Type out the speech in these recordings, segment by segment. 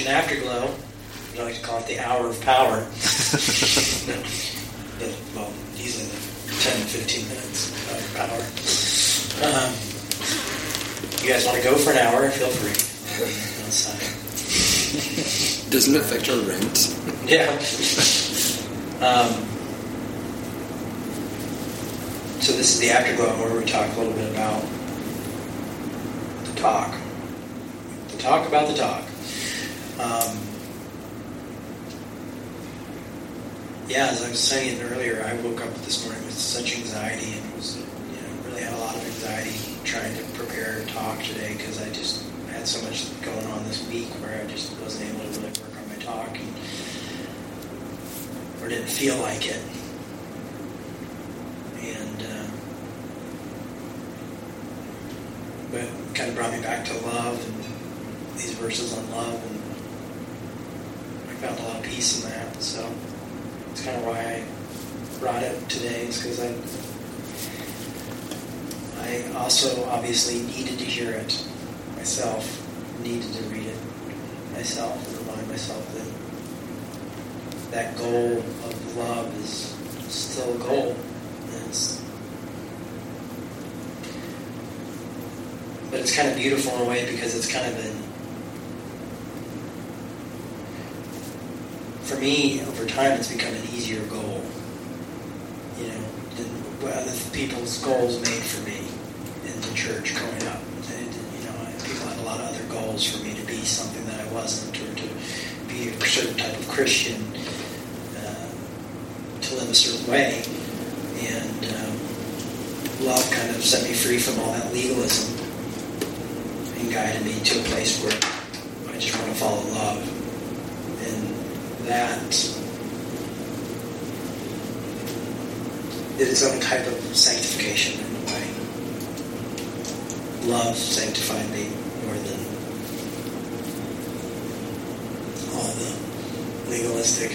Mission Afterglow. I like to call it the hour of power. but, well, usually the 10 to 15 minutes of power. Um, you guys want to go for an hour? Feel free. Outside. Doesn't affect our rent. Yeah. Um, so this is the afterglow where we talk a little bit about the talk. The talk about the talk. Um, yeah, as I was saying earlier, I woke up this morning with such anxiety and was, you know, really had a lot of anxiety trying to prepare a talk today because I just had so much going on this week where I just wasn't able to really work on my talk and or didn't feel like it. And uh, but kind of brought me back to love and these verses on love and found a lot of peace in that. So it's kind of why I brought it today is because I I also obviously needed to hear it myself, needed to read it myself and remind myself that that goal of love is still a goal. It's, but it's kind of beautiful in a way because it's kind of been, for me, over time, it's become an easier goal. You know, than what other people's goals made for me in the church growing up. And, you know, people had a lot of other goals for me to be something that I wasn't, or to be a certain type of Christian, uh, to live a certain way. And um, love kind of set me free from all that legalism and guided me to a place where I just want to follow love. And that is its own type of sanctification in a way. Love sanctified me more than all the legalistic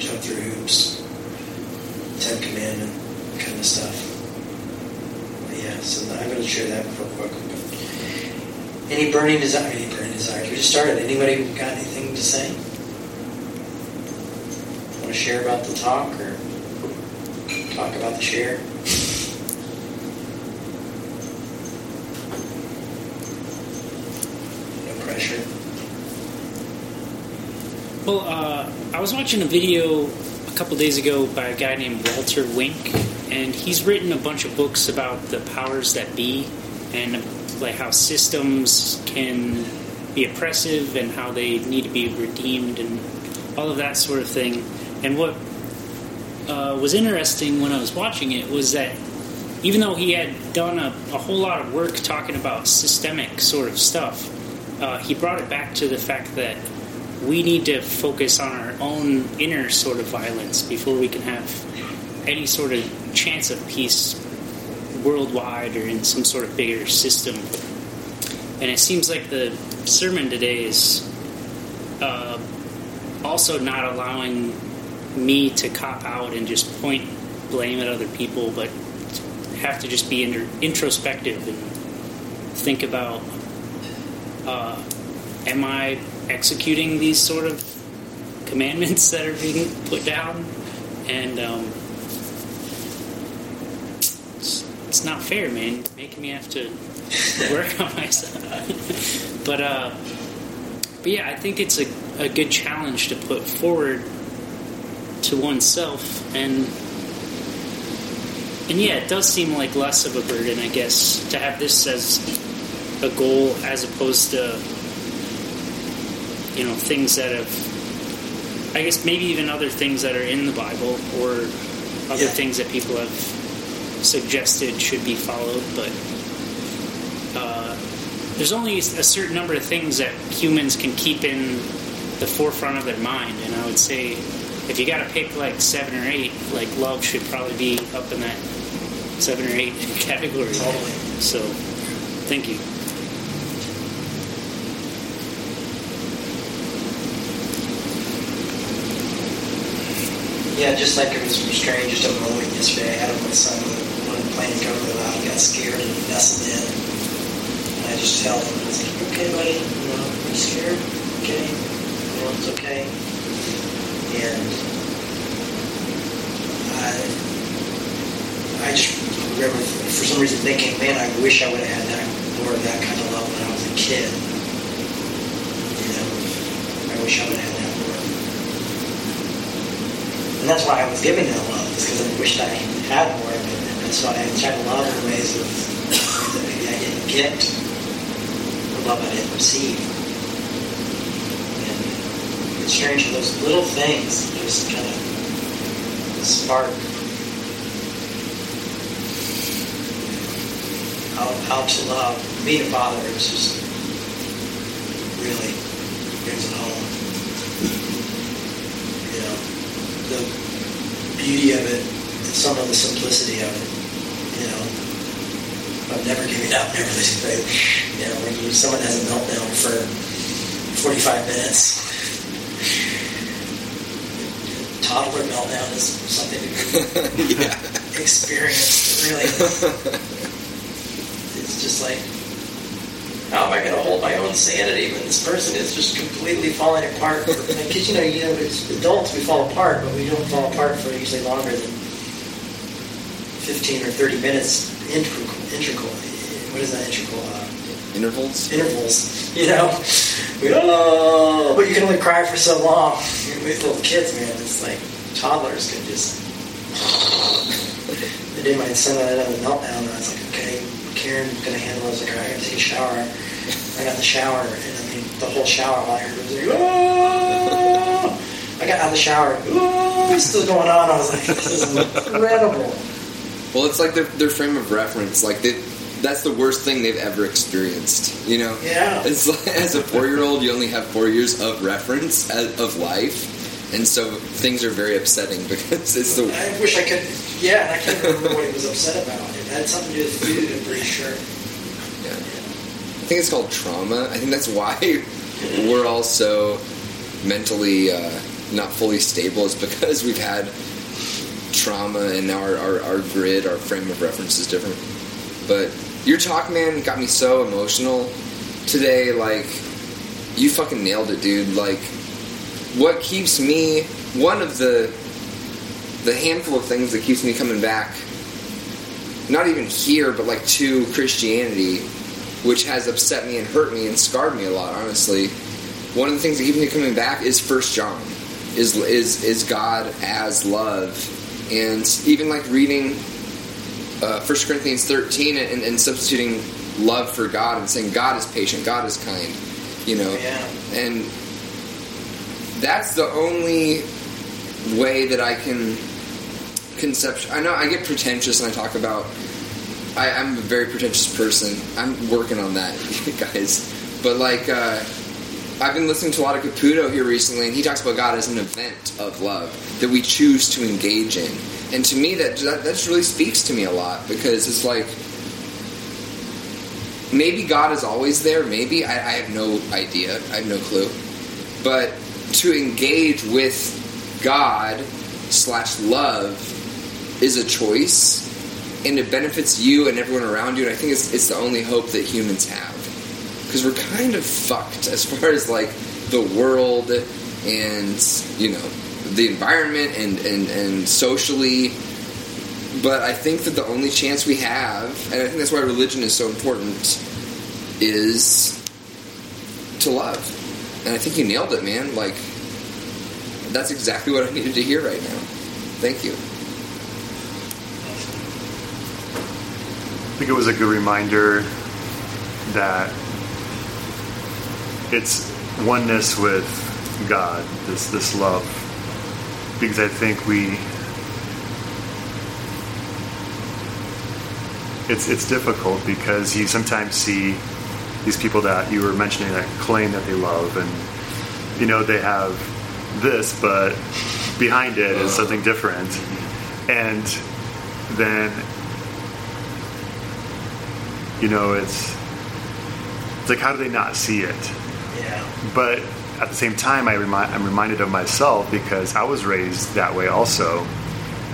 jump through hoops, Ten Commandment kind of stuff. But yeah, so I'm going to share that real quick. Any burning desire? Burning? We just started. Anybody got anything to say? Want to share about the talk or talk about the share? No pressure. Well, uh, I was watching a video a couple days ago by a guy named Walter Wink, and he's written a bunch of books about the powers that be and like how systems can be oppressive and how they need to be redeemed and all of that sort of thing. And what uh, was interesting when I was watching it was that even though he had done a, a whole lot of work talking about systemic sort of stuff, uh, he brought it back to the fact that we need to focus on our own inner sort of violence before we can have any sort of chance of peace worldwide or in some sort of bigger system. And it seems like the sermon today is uh, also not allowing me to cop out and just point blame at other people, but have to just be inter- introspective and think about uh, am I executing these sort of commandments that are being put down? And um, it's, it's not fair, man. Making me have to work on myself. but uh, but yeah, I think it's a, a good challenge to put forward to oneself and and yeah, it does seem like less of a burden, I guess, to have this as a goal as opposed to you know things that have I guess maybe even other things that are in the Bible or other Yeah. things that people have suggested should be followed, but uh, there's only a certain number of things that humans can keep in the forefront of their mind, and I would say if you got to pick like seven or eight, like love should probably be up in that seven or eight category. Totally. So, thank you. Yeah, just like it was strange just a moment yesterday. I had my son loud. Got scared and nestled in. And I just held him. I was like, "You okay, buddy?" okay. And I, I just remember for some reason thinking, man, I wish I would have had that more of that kind of love when I was a kid. You know, I wish I would have had that more. And that's why I was giving that love, is because I wished I had more of it. And so I tried to lot of ways of that maybe I didn't get, the love I didn't receive. And it's strange how those little things just kind of spark how, how to love. Being a father is just really brings it home. You know, the beauty of it and some of the simplicity of it. You know, of never giving up, never losing faith. You know, when you someone has a meltdown for 45 minutes, toddler meltdown is something to yeah. experience. Really, it's just like, how am I going to hold my own sanity when this person is just completely falling apart? Because you know, you know, as adults we fall apart, but we don't fall apart for usually longer than 15 or 30 minutes. Integral, integral. What is that integral? Uh, Intervals. intervals. You know, we oh, but you can only cry for so long. With little kids, man, it's like toddlers can just. The day my son had a meltdown, and I was like, okay, Karen gonna handle this. Like, I gotta take a shower. I got in the shower, and I mean, the whole shower, all I heard was like, oh! I got out of the shower, oh, it's still going on. I was like, this is incredible. Well, it's like their, their frame of reference. Like they, that's the worst thing they've ever experienced. You know. Yeah. It's like, as a four year old, you only have four years of reference as, of life, and so things are very upsetting because it's the I wish I could. Yeah, I can't remember what he was upset about. It had something to do with food. I'm pretty sure. Yeah. I think it's called trauma. I think that's why we're all so mentally uh, not fully stable is because we've had trauma and now our, our, our grid, our frame of reference is different. But your talk, man, got me so emotional today. Like, you fucking nailed it, dude. Like, what keeps me, one of the, the handful of things that keeps me coming back not even here, but like to Christianity, which has upset me and hurt me and scarred me a lot. Honestly, one of the things that keeps me coming back is First John, is is is God as love, and even like reading uh, First Corinthians thirteen and, and substituting love for God and saying God is patient, God is kind, you know, Yeah. and that's the only way that I can conception. I know I get pretentious and I talk about. I, I'm a very pretentious person. I'm working on that, guys. But like, uh, I've been listening to a lot of Caputo here recently, and he talks about God as an event of love that we choose to engage in. And to me, that that, that really speaks to me a lot because it's like maybe God is always there. Maybe I, I have no idea. I have no clue. But to engage with God slash love is a choice, and it benefits you and everyone around you. And I think it's it's the only hope that humans have because we're kind of fucked as far as like the world and you know the environment and and and socially. But I think that the only chance we have, and I think that's why religion is so important, is to love. And I think you nailed it, man. Like, that's exactly what I needed to hear right now. Thank you. I think it was a good reminder that it's oneness with God, this this love. Because I think we it's it's difficult because you sometimes see these people that you were mentioning that claim that they love and you know they have this but behind it is something different and then you know it's it's like how do they not see it. But at the same time I remind, i'm reminded of myself because i was raised that way also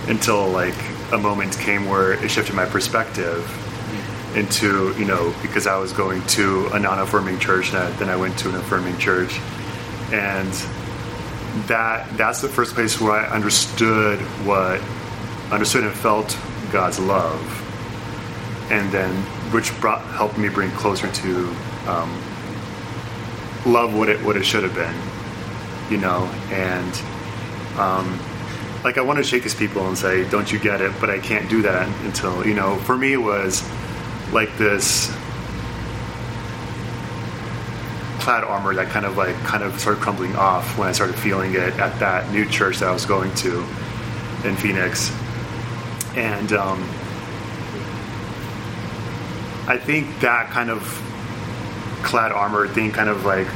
until like a moment came where it shifted my perspective into you know because i was going to a non-affirming church and then i went to an affirming church. And that that's the first place where I understood what understood and felt God's love, and then which brought helped me bring closer to um, love what it what it should have been, you know, and um, like I want to shake these people and say, "Don't you get it?" But I can't do that until you know. For me, it was like this clad armor that kind of like kind of started crumbling off when I started feeling it at that new church that I was going to in Phoenix, and um, I think that kind of clad armor thing kind of like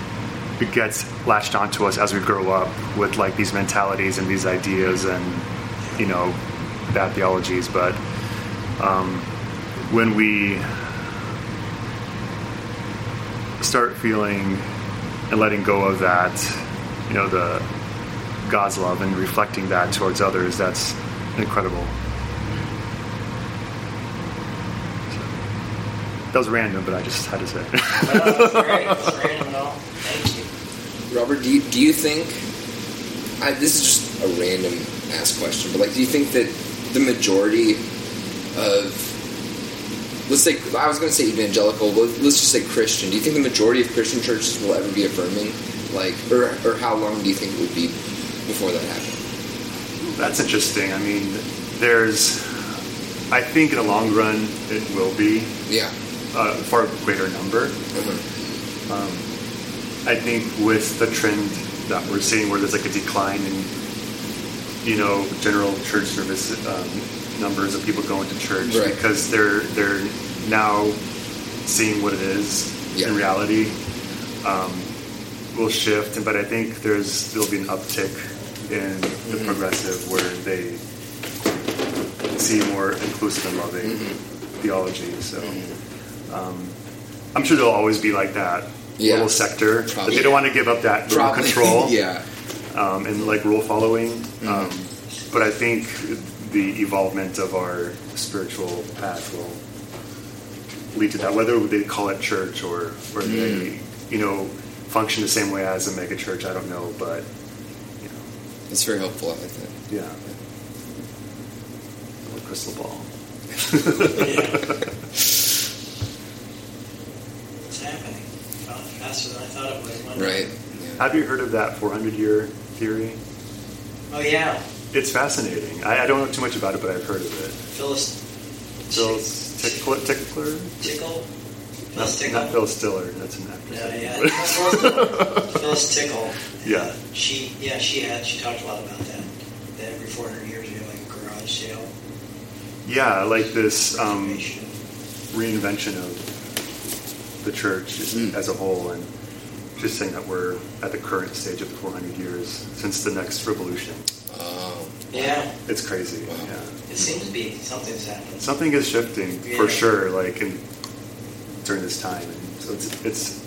gets latched onto us as we grow up with like these mentalities and these ideas and you know bad theologies but um, when we start feeling and letting go of that you know the god's love and reflecting that towards others that's incredible that was random but i just had to say it. No, that's great. That's random and all. Thank you. Robert, do you, do you think? I, this is just a random ass question, but like, do you think that the majority of let's say I was going to say evangelical, but let's just say Christian. Do you think the majority of Christian churches will ever be affirming? Like, or or how long do you think it would be before that happened? That's interesting. I mean, there's, I think in the long run it will be Yeah. A far greater number. Um, I think with the trend that we're seeing, where there's like a decline in, you know, general church service um, numbers of people going to church Right. because they're they're now seeing what it is Yeah. in reality. Um, will shift, but I think there's there'll be an uptick in the Mm-hmm. progressive where they see more inclusive and loving Mm-hmm. theology. So. Um, I'm sure there'll always be like that Yeah. little sector, but Probably. they don't want to give up that little control yeah. um, and like rule following. Mm-hmm. Um, but I think the evolvement of our spiritual path will lead to that, whether they call it church or or Mm. they you know function the same way as a mega church. I don't know, but you know, That's very helpful. I think. that. yeah. Little crystal ball. It's happening. Fa- Faster than I thought it would. wasn't? Right. Yeah. Have you heard of that 400 year theory? Oh yeah, It's fascinating. I, I don't know too much about it, but I've heard of it. Phyllis. Phyllis Tickler? Tickler? Tickle. Not, Phyllis Tickle. not Phil Stiller. That's an actor. No, yeah, Phyllis, Phyllis Tickle. Yeah. She, yeah, she had. She talked a lot about that. That every 400 years you have like a garage sale. Yeah, like this um, reinvention of the church Mm. as a whole, and just saying that we're at the current stage of the 400 years since the next revolution. Oh. Yeah, It's crazy. Wow. Yeah. it seems to be something's happened. Something is shifting Yeah. for sure, like in, during this time, and so it's it's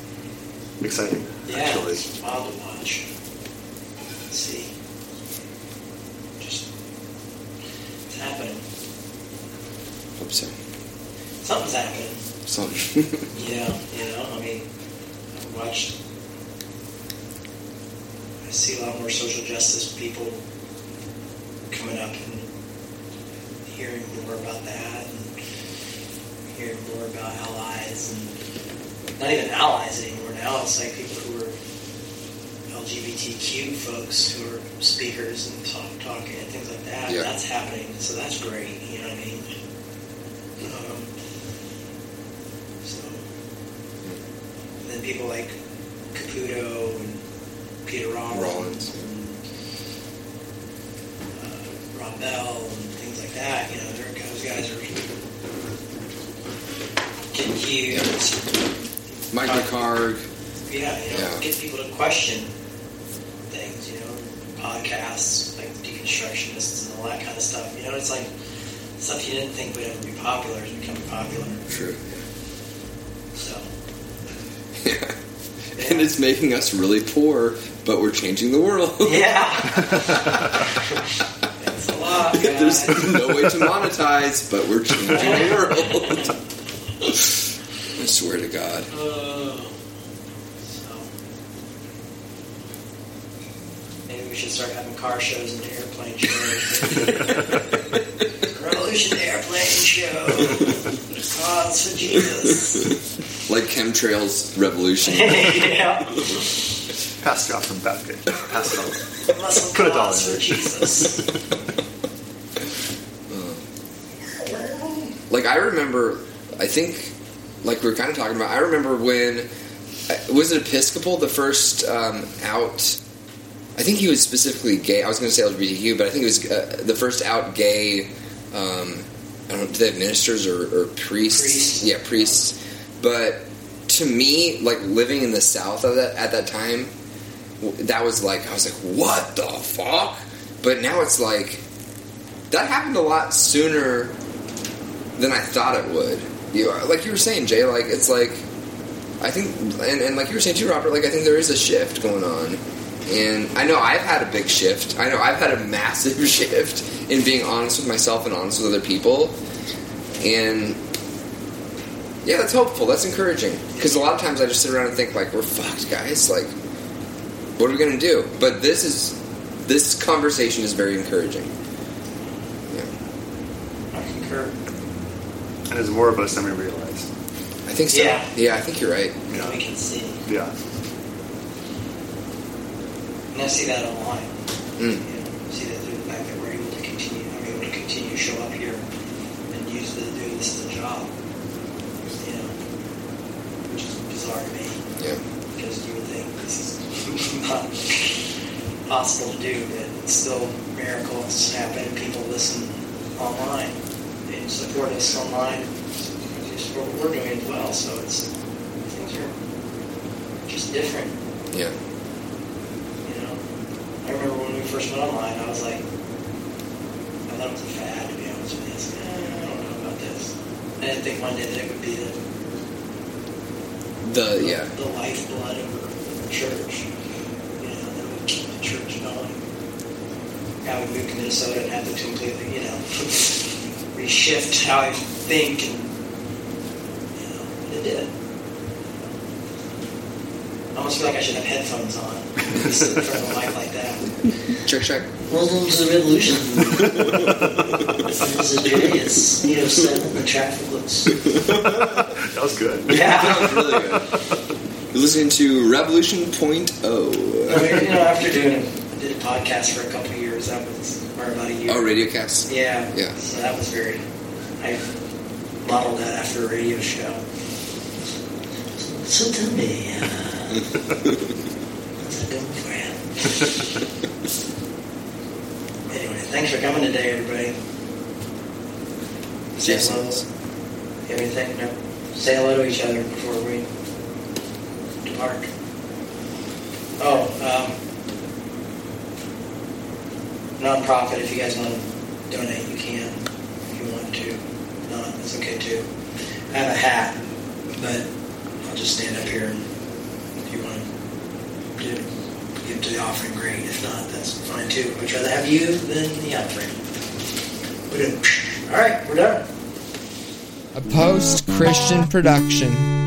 exciting. Yeah, actually. it's wild to watch. Let's see. Just it's happening. Hope so. Something's happening. Something. Yeah, you know, I mean, I watched. I see a lot more social justice people coming up and hearing more about that and hearing more about allies and not even allies anymore now. It's like people who are LGBTQ folks who are speakers and talk, talking and things like that. Yeah. That's happening, so that's great. You know what I mean? Um, so, and people like Caputo and Peter Rollins, Rollins, and uh, Rob Bell and things like that. You know, those guys are getting huge. Mike McHargue. Yeah, you know, Yeah. get people to question things, you know, podcasts like the deconstructionists and all that kind of stuff. You know, it's like stuff you didn't think would ever be popular is becoming popular. True. Yeah. And it's making us really poor, but we're changing the world. yeah. Thanks a lot. There's no way to monetize, but we're changing the world. I swear to God. Uh, so, maybe we we should start having car shows and airplane shows. Revolution Airplane Show. Cause for Jesus. Like chemtrails revolution. yeah. Pass it off from Baptist. Pass it on. Muscle Put a dollar in for it. Jesus. like I remember, I think, like we were kind of talking about. I remember when uh, was it Episcopal the first um, out. I think he was specifically gay. I was going to say LGBTQ, but I think it was uh, the first out gay. Um, I don't know. Do they have ministers or, or priests? Priests. Yeah, priests. But to me, like living in the South of that at that time, that was like I was like, what the fuck? But now it's like that happened a lot sooner than I thought it would. You are like you were saying, Jay. Like it's like I think, and, and like you were saying too, Robert. Like I think there is a shift going on, and I know I've had a big shift. I know I've had a massive shift in being honest with myself and honest with other people, and yeah, that's hopeful. That's encouraging because a lot of times I just sit around and think like we're fucked, guys. Like, what are we gonna do? But this is this conversation is very encouraging. Yeah. I concur. And there's more of us than we realize. I think so. Yeah. yeah I think you're right. Now we can see. Yeah. And I see that online. Mm. You know, see that through the fact that we're able to continue, I'm able to continue to show up here and use the, do this as a job. You know, which is bizarre to me Yeah. because you would think this is not possible to do, but it's still miracles happen people listen online and support us online. What we're doing as well, so it's things are just different. Yeah. You know, I remember when we first went online, I was like, I thought it was a fad, to be honest with you. I was like, eh, I don't know about this. I didn't think one day that it would be the, The yeah. the lifeblood of church. You know, that would keep the church going. I would move to Minnesota and have to completely, you know, reshift how I think, and you know, it did. I almost feel like I should have headphones on. Sit in front of a mic like that. Check check. Welcome to the revolution. this is Jay. It's 807. The traffic looks. That was good. Yeah. That was really good. You're listening to Revolution Point O. I mean, you know, after doing a, did a podcast for a couple years, that was, or about a year. Oh, Radiocast. Yeah. Yeah. So that was very. I modeled that after a radio show. So tell me, uh, how's it going for you? anyway, thanks for coming today, everybody. Say Yes. hello. Anything? No. Say hello to each other before we Oh, um, nonprofit. If you guys want to donate, you can. If you want to, not, it's okay too. I have a hat, but I'll just stand up here and if you want to give to the offering, great. If not, that's fine too. I'd rather have you than the offering. We're done. All right, we're done. A post Christian production.